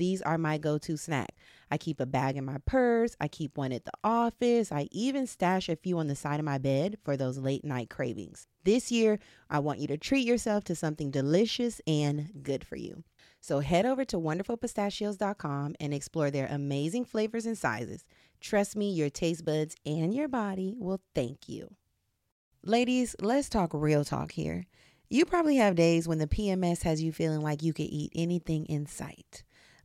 these are my go to snack. I keep a bag in my purse, I keep one at the office, I even stash a few on the side of my bed for those late night cravings. This year, I want you to treat yourself to something delicious and good for you. So head over to wonderfulpistachios.com and explore their amazing flavors and sizes. Trust me, your taste buds and your body will thank you. Ladies, let's talk real talk here. You probably have days when the PMS has you feeling like you could eat anything in sight.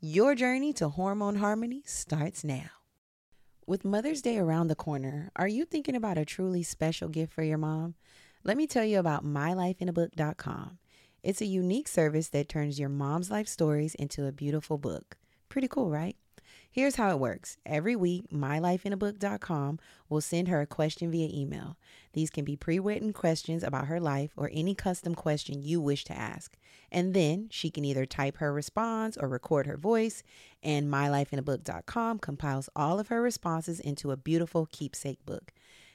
Your journey to hormone harmony starts now. With Mother's Day around the corner, are you thinking about a truly special gift for your mom? Let me tell you about mylifeinabook.com. It's a unique service that turns your mom's life stories into a beautiful book. Pretty cool, right? Here's how it works. Every week, mylifeinabook.com will send her a question via email. These can be pre-written questions about her life or any custom question you wish to ask. And then she can either type her response or record her voice, and mylifeinabook.com compiles all of her responses into a beautiful keepsake book.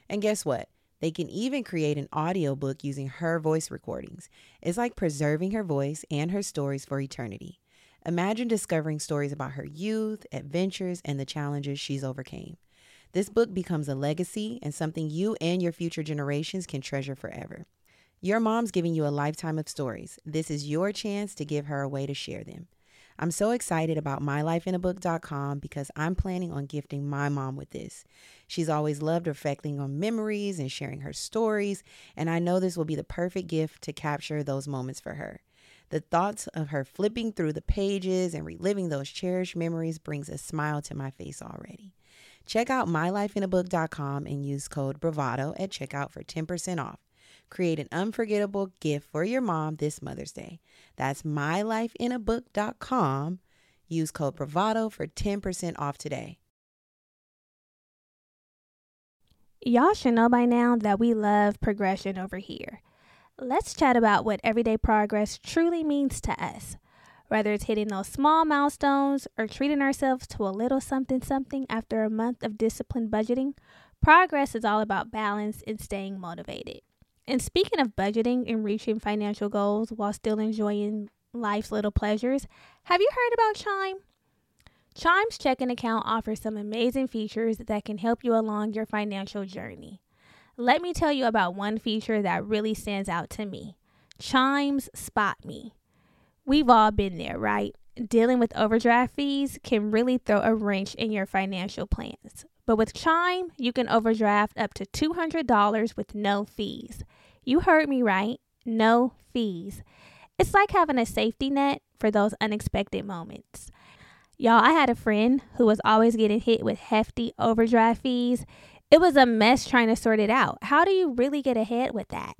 And guess what? They can even create an audiobook using her voice recordings. It's like preserving her voice and her stories for eternity. Imagine discovering stories about her youth, adventures, and the challenges she's overcame. This book becomes a legacy and something you and your future generations can treasure forever. Your mom's giving you a lifetime of stories. This is your chance to give her a way to share them. I'm so excited about mylifeinabook.com because I'm planning on gifting my mom with this. She's always loved reflecting on memories and sharing her stories, and I know this will be the perfect gift to capture those moments for her. The thoughts of her flipping through the pages and reliving those cherished memories brings a smile to my face already. Check out mylifeinabook.com and use code BRAVADO at checkout for 10% off. Create an unforgettable gift for your mom this Mother's Day. That's mylifeinabook.com. Use code Bravado for 10% off today. Y'all should know by now that we love progression over here. Let's chat about what everyday progress truly means to us. Whether it's hitting those small milestones or treating ourselves to a little something something after a month of disciplined budgeting, progress is all about balance and staying motivated. And speaking of budgeting and reaching financial goals while still enjoying life's little pleasures, have you heard about Chime? Chime's checking account offers some amazing features that can help you along your financial journey. Let me tell you about one feature that really stands out to me Chime's Spot Me. We've all been there, right? Dealing with overdraft fees can really throw a wrench in your financial plans. But with Chime, you can overdraft up to $200 with no fees. You heard me right. No fees. It's like having a safety net for those unexpected moments. Y'all, I had a friend who was always getting hit with hefty overdraft fees. It was a mess trying to sort it out. How do you really get ahead with that?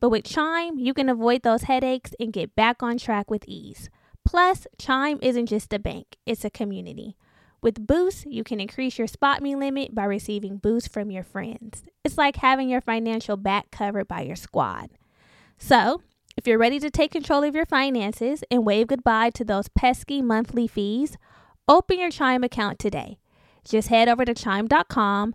But with Chime, you can avoid those headaches and get back on track with ease. Plus, Chime isn't just a bank, it's a community. With Boost, you can increase your spot me limit by receiving boosts from your friends. It's like having your financial back covered by your squad. So, if you're ready to take control of your finances and wave goodbye to those pesky monthly fees, open your Chime account today. Just head over to chime.com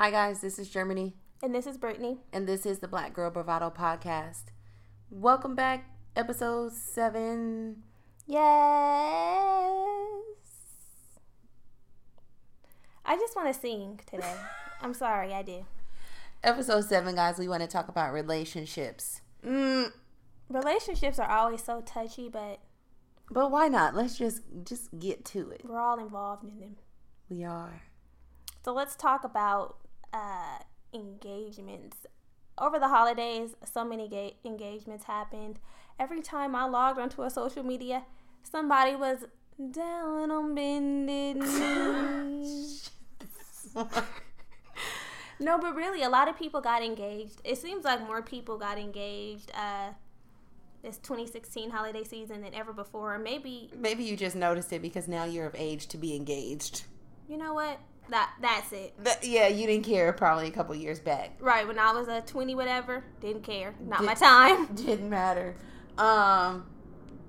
Hi guys, this is Germani. And this is Brittany. And this is the Black Girl Bravado podcast. Welcome back, episode seven. Yes. I just want to sing today. I'm sorry, I do. Episode seven, guys, we want to talk about relationships. Mm. Relationships are always so touchy, but but why not? Let's just just get to it. We're all involved in them. We are. So let's talk about uh, engagements. Over the holidays, so many ga- engagements happened. Every time I logged onto a social media, somebody was down on bended knees. no, but really, a lot of people got engaged. It seems like more people got engaged uh, this 2016 holiday season than ever before. Maybe maybe you just noticed it because now you're of age to be engaged. You know what? That that's it. yeah, you didn't care probably a couple years back. Right when I was a twenty, whatever, didn't care. Not Did, my time. Didn't matter. Um,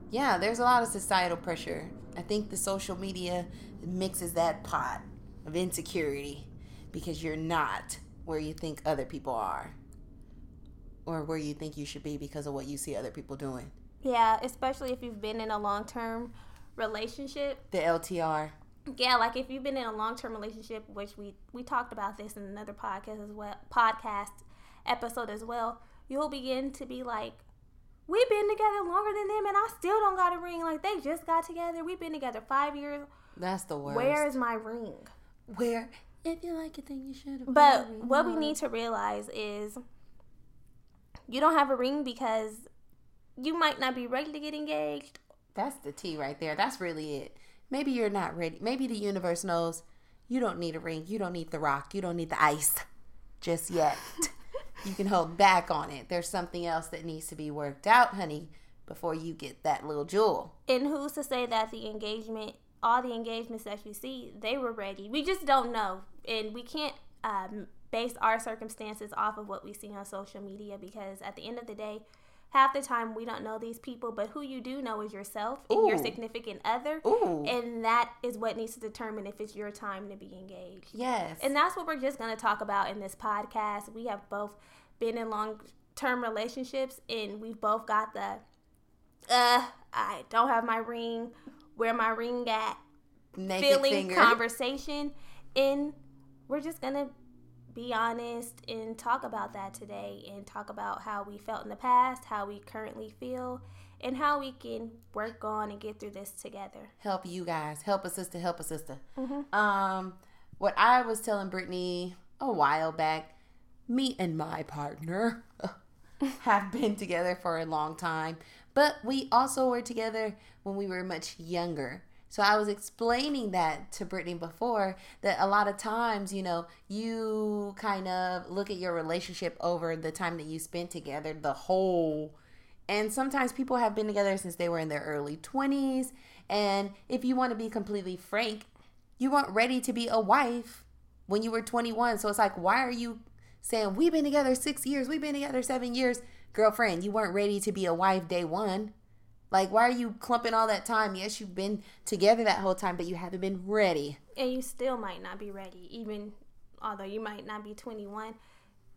yeah, there's a lot of societal pressure. I think the social media mixes that pot of insecurity because you're not where you think other people are or where you think you should be because of what you see other people doing. Yeah, especially if you've been in a long term relationship. The LTR yeah, like if you've been in a long term relationship, which we we talked about this in another podcast as well, podcast episode as well, you'll begin to be like, we've been together longer than them, and I still don't got a ring. Like they just got together. We've been together five years. That's the worst. Where is my ring? Where? If you like it, then you should. But what we need to realize is, you don't have a ring because you might not be ready to get engaged. That's the T right there. That's really it Maybe you're not ready. Maybe the universe knows you don't need a ring. You don't need the rock. You don't need the ice just yet. you can hold back on it. There's something else that needs to be worked out, honey, before you get that little jewel. And who's to say that the engagement, all the engagements that you see, they were ready? We just don't know. And we can't um, base our circumstances off of what we see on social media because at the end of the day, half the time we don't know these people, but who you do know is yourself and Ooh. your significant other. Ooh. And that is what needs to determine if it's your time to be engaged. Yes. And that's what we're just going to talk about in this podcast. We have both been in long term relationships and we've both got the uh I don't have my ring, where my ring at Naked feeling finger. conversation and we're just going to be honest and talk about that today and talk about how we felt in the past, how we currently feel, and how we can work on and get through this together. Help you guys. Help a sister. Help a sister. Mm-hmm. Um, what I was telling Brittany a while back, me and my partner have been together for a long time, but we also were together when we were much younger. So I was explaining that to Brittany before that a lot of times, you know, you kind of look at your relationship over the time that you spent together, the whole. And sometimes people have been together since they were in their early 20s. And if you want to be completely frank, you weren't ready to be a wife when you were 21. So it's like, why are you saying, we've been together six years, we've been together seven years? Girlfriend, you weren't ready to be a wife day one. Like, why are you clumping all that time? Yes, you've been together that whole time, but you haven't been ready. And you still might not be ready, even although you might not be 21.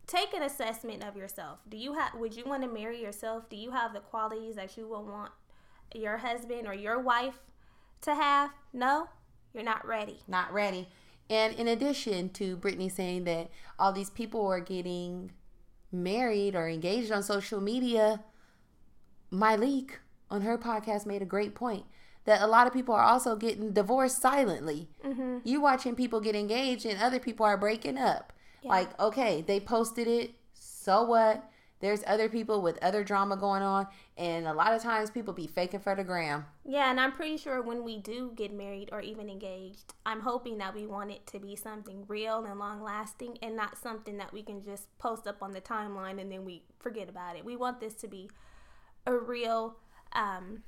Take an assessment of yourself. Do you have? Would you want to marry yourself? Do you have the qualities that you will want your husband or your wife to have? No, you're not ready. Not ready. And in addition to Brittany saying that all these people are getting married or engaged on social media, Myleik on her podcast made a great point that a lot of people are also getting divorced silently. Mm-hmm. You watching people get engaged and other people are breaking up. Yeah. Like, okay, they posted it. So what? There's other people with other drama going on, and a lot of times people be faking for the gram. Yeah, and I'm pretty sure when we do get married or even engaged, I'm hoping that we want it to be something real and long lasting and not something that we can just post up on the timeline and then we forget about it. We want this to be a real um,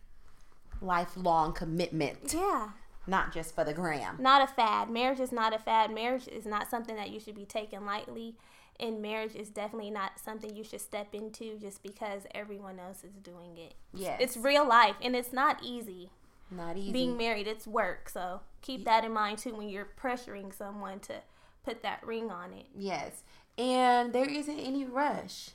lifelong commitment. Yeah. Not just for the gram. Not a fad. Marriage is not a fad. Marriage is not something that you should be taken lightly. And marriage is definitely not something you should step into just because everyone else is doing it. Yes. It's real life and it's not easy. Not easy. Being married, it's work. So keep that in mind too when you're pressuring someone to put that ring on it. Yes. And there isn't any rush.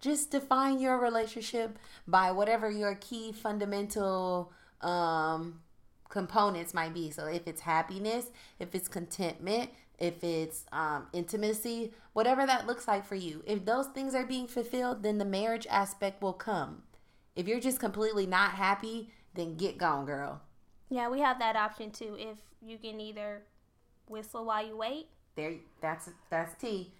Just define your relationship by whatever your key fundamental um, components might be. So if it's happiness, if it's contentment, if it's um, intimacy, whatever that looks like for you. If those things are being fulfilled, then the marriage aspect will come. If you're just completely not happy, then get gone, girl. Yeah, we have that option too. If you can either whistle while you wait. There, that's that's tea,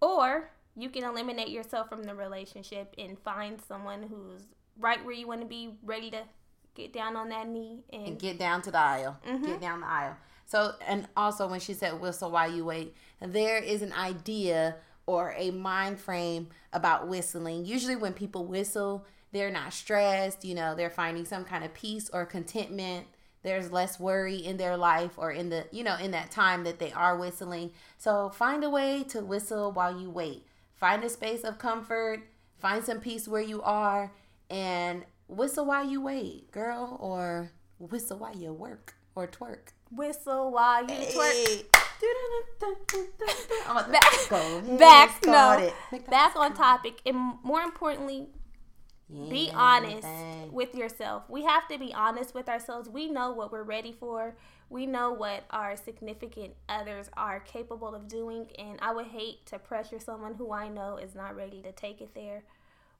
Or you can eliminate yourself from the relationship and find someone who's right where you want to be, ready to get down on that knee and, and get down to the aisle. Mm-hmm. Get down the aisle. So, and also when she said whistle while you wait, there is an idea or a mind frame about whistling. Usually, when people whistle, they're not stressed, you know, they're finding some kind of peace or contentment. There's less worry in their life or in the, you know, in that time that they are whistling. So, find a way to whistle while you wait. Find a space of comfort, find some peace where you are, and whistle while you wait, girl, or whistle while you work or twerk. Whistle while you twerk. back, back, no, back on topic, and more importantly, yeah, be honest with yourself. We have to be honest with ourselves. We know what we're ready for. We know what our significant others are capable of doing and i would hate to pressure someone who i know is not ready to take it there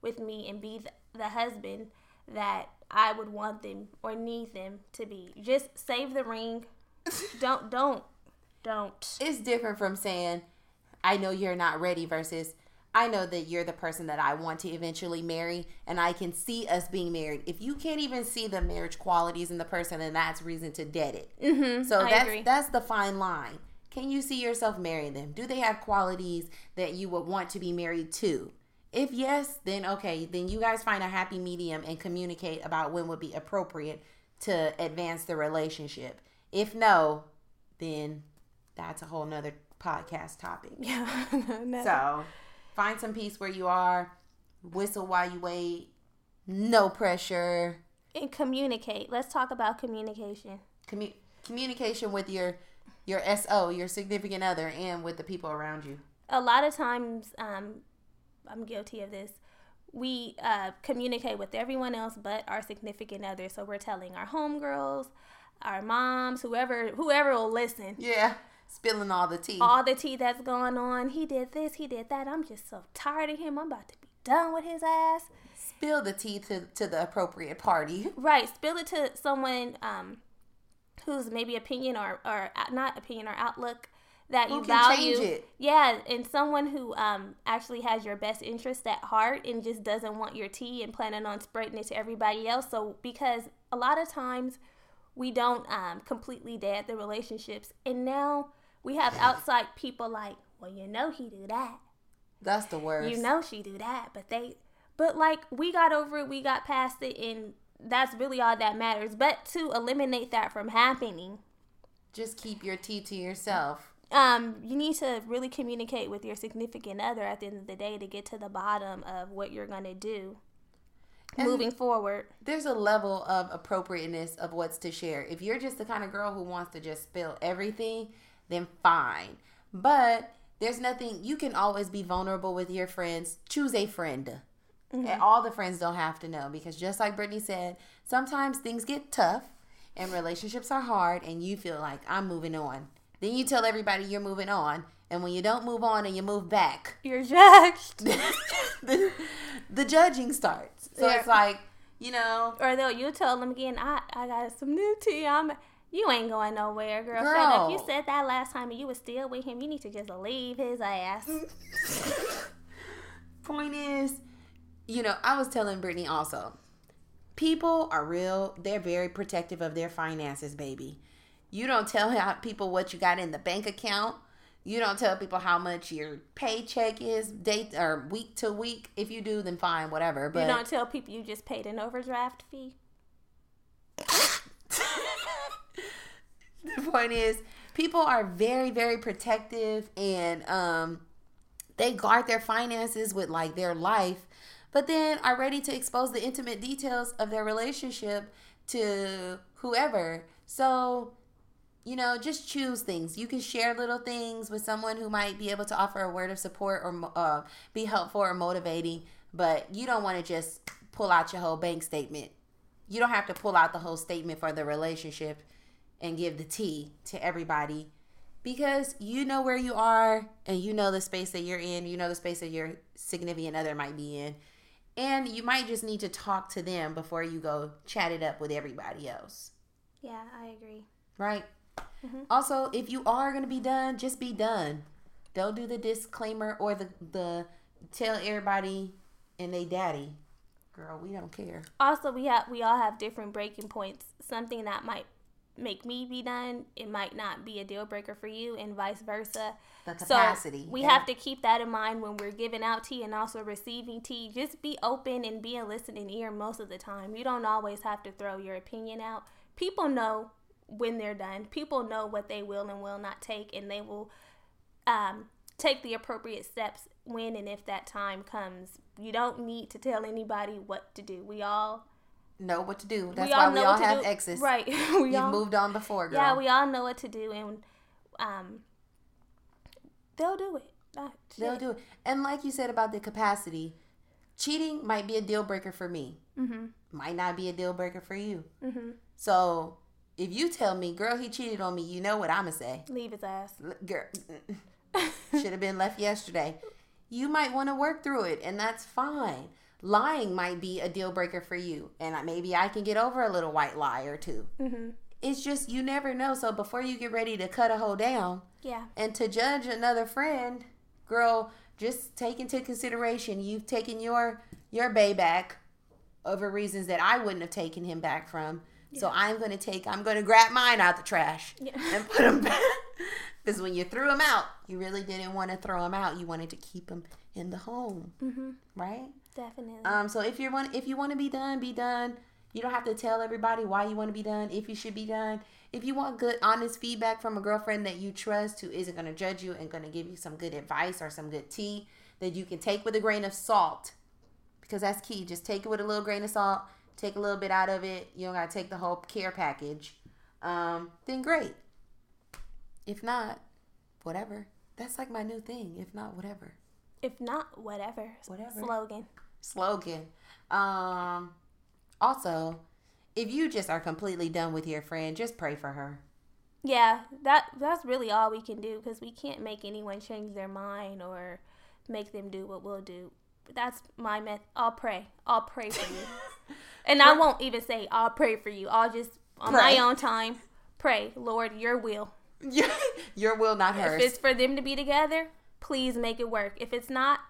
with me and be the, the husband that i would want them or need them to be. Just save the ring. Don't don't don't. It's different from saying i know you're not ready versus I know that you're the person that I want to eventually marry, and I can see us being married. If you can't even see the marriage qualities in the person, then that's reason to dead it. Mm-hmm, so I that's agree. that's the fine line. Can you see yourself marrying them? Do they have qualities that you would want to be married to? If yes, then okay, then you guys find a happy medium and communicate about when would be appropriate to advance the relationship. If no, then that's a whole nother podcast topic. Yeah. no. so Find some peace where you are. Whistle while you wait. No pressure. And communicate. Let's talk about communication. Commu- communication with your your SO, your significant other, and with the people around you. A lot of times, um, I'm guilty of this. We uh, communicate with everyone else but our significant other. So we're telling our homegirls, our moms, whoever whoever will listen. Yeah spilling all the tea. all the tea that's going on. He did this, he did that. I'm just so tired of him. I'm about to be done with his ass. Spill the tea to, to the appropriate party. Right. Spill it to someone um, whose maybe opinion or, or uh, not opinion or outlook that Who you can value. change it? Yeah, and someone who um, actually has your best interest at heart and just doesn't want your tea and planning on spreading it to everybody else. So, because a lot of times we don't um, completely dead the relationships, and now we have outside people like, well, you know, he do that. That's the worst. You know she do that, but they but like we got over it, we got past it and that's really all that matters. But to eliminate that from happening, Just keep your tea to yourself. um, you need to really communicate with your significant other at the end of the day to get to the bottom of what you're gonna do And- moving forward. There's a level of appropriateness of what's to share. If you're just the kind of girl who wants to just spill everything, then fine. But there's nothing, you can always be vulnerable with your friends. Choose a friend. Mm-hmm. And all the friends don't have to know because just like Brittany said, sometimes things get tough and relationships are hard and you feel like I'm moving on. Then you tell everybody you're moving on. And when you don't move on and you move back, You're judged. the, the judging starts. So Yeah. it's like, you know, or they'll you tell them again, I, I got some new tea. I'm you ain't going nowhere, girl. Shut up. You said that last time and you was still with him. You need to just leave his ass. point is, you know, I was telling Brittany also, people are real, they're very protective of their finances, baby. You don't tell people what you got in the bank account. You don't tell people how much your paycheck is day or week to week. If you do, then fine, whatever. But you don't tell people you just paid an overdraft fee. the point is people are very very protective and um they guard their finances with like their life but then are ready to expose the intimate details of their relationship to whoever so you know just choose things you can share little things with someone who might be able to offer a word of support or uh, be helpful or motivating but you don't want to just pull out your whole bank statement you don't have to pull out the whole statement for the relationship and give the tea to everybody because you know where you are and you know the space that you're in, you know the space that your significant other might be in. And you might just need to talk to them before you go chat it up with everybody else, Yeah, I agree. right? Mm-hmm. Also, if you are going to be done, just be done. Don't do the disclaimer or the the tell everybody and they daddy. Girl, we don't care. Also, we have we all have different breaking points. Something that might make me be done, it might not be a deal breaker for you, and vice versa. The capacity. So we yeah. have to keep that in mind when we're giving out tea and also receiving tea. Just be open and be a listening ear most of the time. You don't always have to throw your opinion out. People know when they're done. People know what they will and will not take, and they will um, take the appropriate steps when and if that time comes. You don't need to tell anybody what to do. We all know what to do. That's we why we all have do. exes. Right. we You've all moved on before, girl. yeah, we all know what to do, and um, they'll do it. Uh, They'll do it. And like you said about the capacity, cheating might be a deal breaker for me. Mhm. Might not be a deal breaker for you. Mhm. So if you tell me, girl, he cheated on me, you know what I'ma say. Leave his ass. Girl, should have been left yesterday. You might want to work through it, and that's fine. Lying might be a deal breaker for you, and maybe I can get over a little white lie or two. Mhm. It's just you never know. So before you get ready to cut a hoe down, Yeah. and to judge another friend, girl, just take into consideration you've taken your your bay back over reasons that I wouldn't have taken him back from. So I'm gonna take I'm gonna grab mine out the trash Yeah. and put them back. Because when you threw them out, you really didn't want to throw them out. You wanted to keep them in the home, Mhm. right? Definitely. Um, so if you want, if you want to be done, be done. You don't have to tell everybody why you want to be done. If you should be done. If you want good, honest feedback from a girlfriend that you trust, who isn't going to judge you and going to give you some good advice or some good tea that you can take with a grain of salt, because that's key. Just take it with a little grain of salt. Take a little bit out of it. You don't got to take the whole care package. Um, then great. If not, whatever. That's like my new thing. If not, whatever. if not, whatever. Whatever. Slogan. slogan. Um, also, if you just are completely done with your friend, just pray for her. Yeah, that that's really all we can do because we can't make anyone change their mind or make them do what we'll do. That's my meth. I'll pray. I'll pray for you, and I won't even say I'll pray for you. I'll just on Pray. my own time pray, Lord, Your will. Your, your will, not hers. If it's for them to be together, please make it work. If it's not,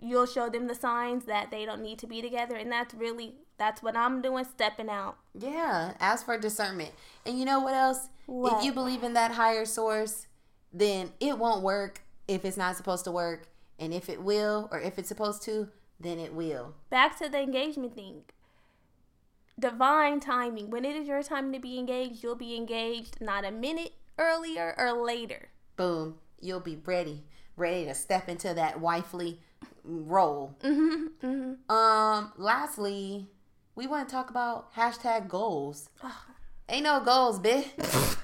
you'll show them the signs that they don't need to be together, and that's really that's what I'm doing, stepping out. Yeah, ask for discernment. And you know what else? What? If you believe in that higher source, then it won't work if it's not supposed to work. And if it will, or if it's supposed to, then it will. back to the engagement thing. Divine timing. When it is your time to be engaged, you'll be engaged not a minute earlier or later. Boom. You'll be ready, ready to step into that wifely role. Mm-hmm, mm-hmm. Um, lastly, we want to talk about hashtag goals. Ain't no goals, bitch.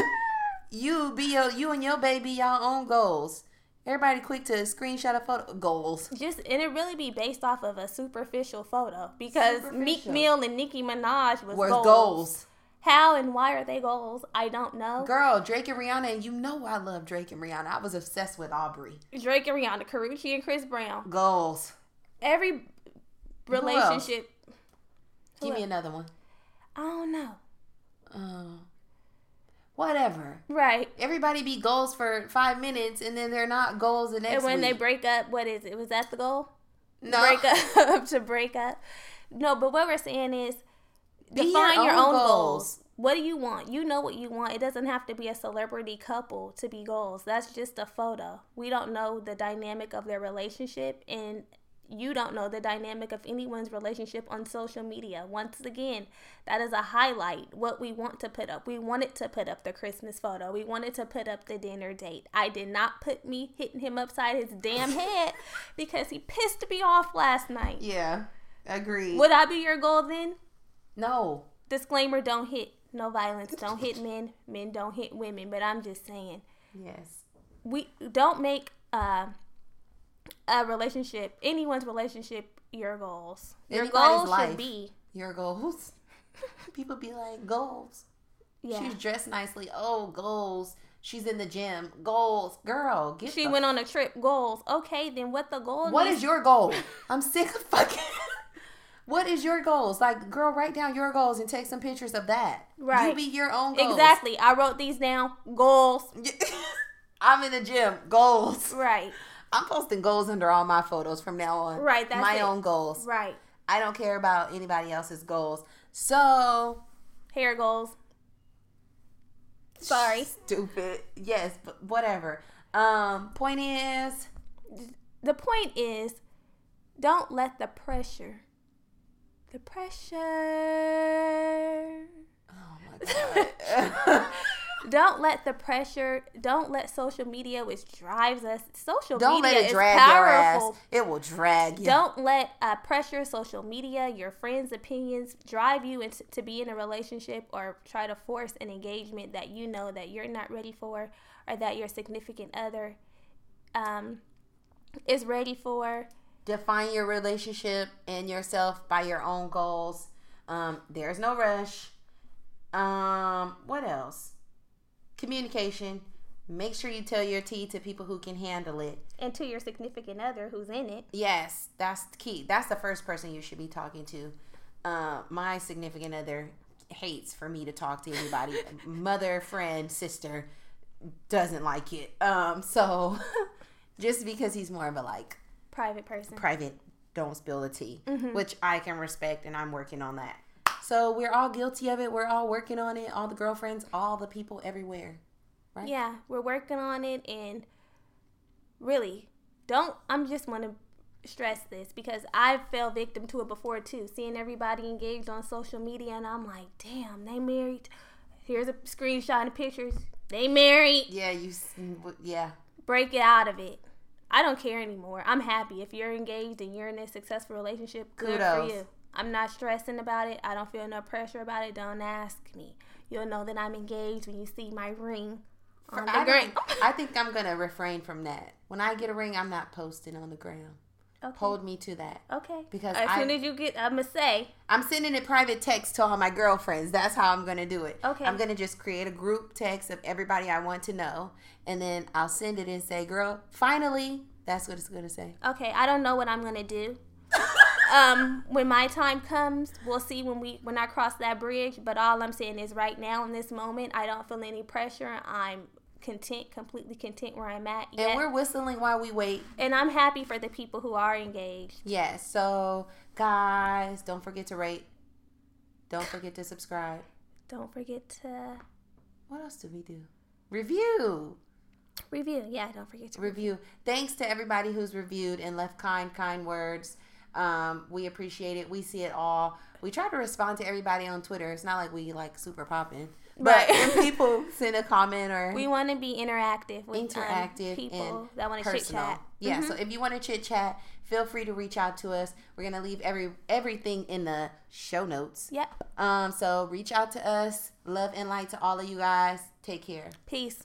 you be your you and your baby y'all own goals. Everybody quick to screenshot a photo goals. Just and it really be based off of a superficial photo because Meek Superficial. Mill and Nicki Minaj was Where's goals. goals? How and why are they goals? I don't know. Girl, Drake and Rihanna, and you know I love Drake and Rihanna. I was obsessed with Aubrey. Drake and Rihanna, Karrueche and Chris Brown. Goals. Every Who else? relationship. Who Give me else? another one. I don't know. Uh, whatever. Right. Everybody be goals for five minutes, and then they're not goals the next And when they break up, what is it? Was that the goal? no. break up to break up. No, but what we're saying is Be define your your, own own goals. goals. What do you want? You know what you want. It doesn't have to be a celebrity couple to be goals. That's just a photo. We don't know the dynamic of their relationship and you don't know the dynamic of anyone's relationship on social media. Once again, that is a highlight. What we want to put up. We wanted to put up the Christmas photo. We wanted to put up the dinner date. I did not put me hitting him upside his damn head because he pissed me off last night. Yeah, agreed. Would I be your goal then? No. Disclaimer: Don't hit. No violence. Don't hit men. Men don't hit women. But I'm just saying, Yes. we don't make uh, a relationship, anyone's relationship, your goals. Your Anybody's goals life. should be Your goals. People be like goals. yeah. She's dressed nicely. Oh, goals. She's in the gym. Goals. Girl, get She the went on a trip. Goals. Okay, then what the goal? What is your goal? I'm sick of fucking. what is your goals? Like, girl, write down your goals and take some pictures of that. Right. You be your own goals. exactly? I wrote these down. Goals. I'm in the gym. Goals. Right. I'm posting goals under all my photos from now on. Right, that's my it. own goals. Right. I don't care about anybody else's goals. So Hair goals. Sorry. stupid. Yes, but whatever. Um, point is, the point is don't let the pressure the pressure oh my god. don't let the pressure don't let social media which drives us social don't media let it is drag your ass. powerful It will drag you. don't let uh, pressure social media your friends opinions drive you into to be in a relationship or try to force an engagement that you know that you're not ready for or that your significant other um, is ready for define your relationship and yourself by your own goals. Um, there's no rush. Um, what else? Communication. Make sure you tell your tea to people who can handle it. and to your significant other who's in it. Yes, that's key. That's the first person you should be talking to. Uh, my significant other hates for me to talk to anybody. Mother, friend, sister doesn't like it. Um, so just because he's more of a like Private person. private, don't spill the tea, Mm-hmm. which I can respect, and I'm working on that. So we're all guilty of it. We're all working on it. All the girlfriends, all the people everywhere. Right? Yeah, we're working on it and really don't I'm just want to stress this because I fell victim to it before too. Seeing everybody engaged on social media and I'm like, "Damn, they married." Here's a screenshot of pictures. They married. Yeah. You. Yeah. Break it out of it. I don't care anymore. I'm happy if you're engaged and you're in a successful relationship. Good Kudos. for you. I'm not stressing about it. I don't feel no pressure about it. Don't ask me. You'll know that I'm engaged when you see my ring on the I, gram. I think I'm gonna refrain from that. When I get a ring, I'm not posting on the ground. Okay. Hold me to that. Okay. Because as soon as you get, I'm gonna say. I'm sending a private text to all my girlfriends. That's how I'm gonna do it. Okay. I'm gonna just create a group text of everybody I want to know, and then I'll send it and say, "Girl, finally." That's what it's gonna say. Okay. I don't know what I'm gonna do. um, when my time comes, we'll see when we when I cross that bridge. But all I'm saying is, right now in this moment, I don't feel any pressure. I'm content, completely content where I'm at. Yet. And we're whistling while we wait. And I'm happy for the people who are engaged. Yes. So, guys, don't forget to rate. Don't forget to subscribe. Don't forget to. What else do we do? Review. Review. Yeah, don't forget to review. review. Thanks to everybody who's reviewed and left kind, kind words. Um, we appreciate it. We see it all. We try to respond to everybody on Twitter. It's not like we like super popping. But when people send a comment or we want to be interactive with um, interactive um, people that want to chit chat. Yeah, mm-hmm. so if you want to chit chat, feel free to reach out to us. We're gonna leave every everything in the show notes. Yep. Um, so reach out to us. Love and light to all of you guys. Take care. Peace.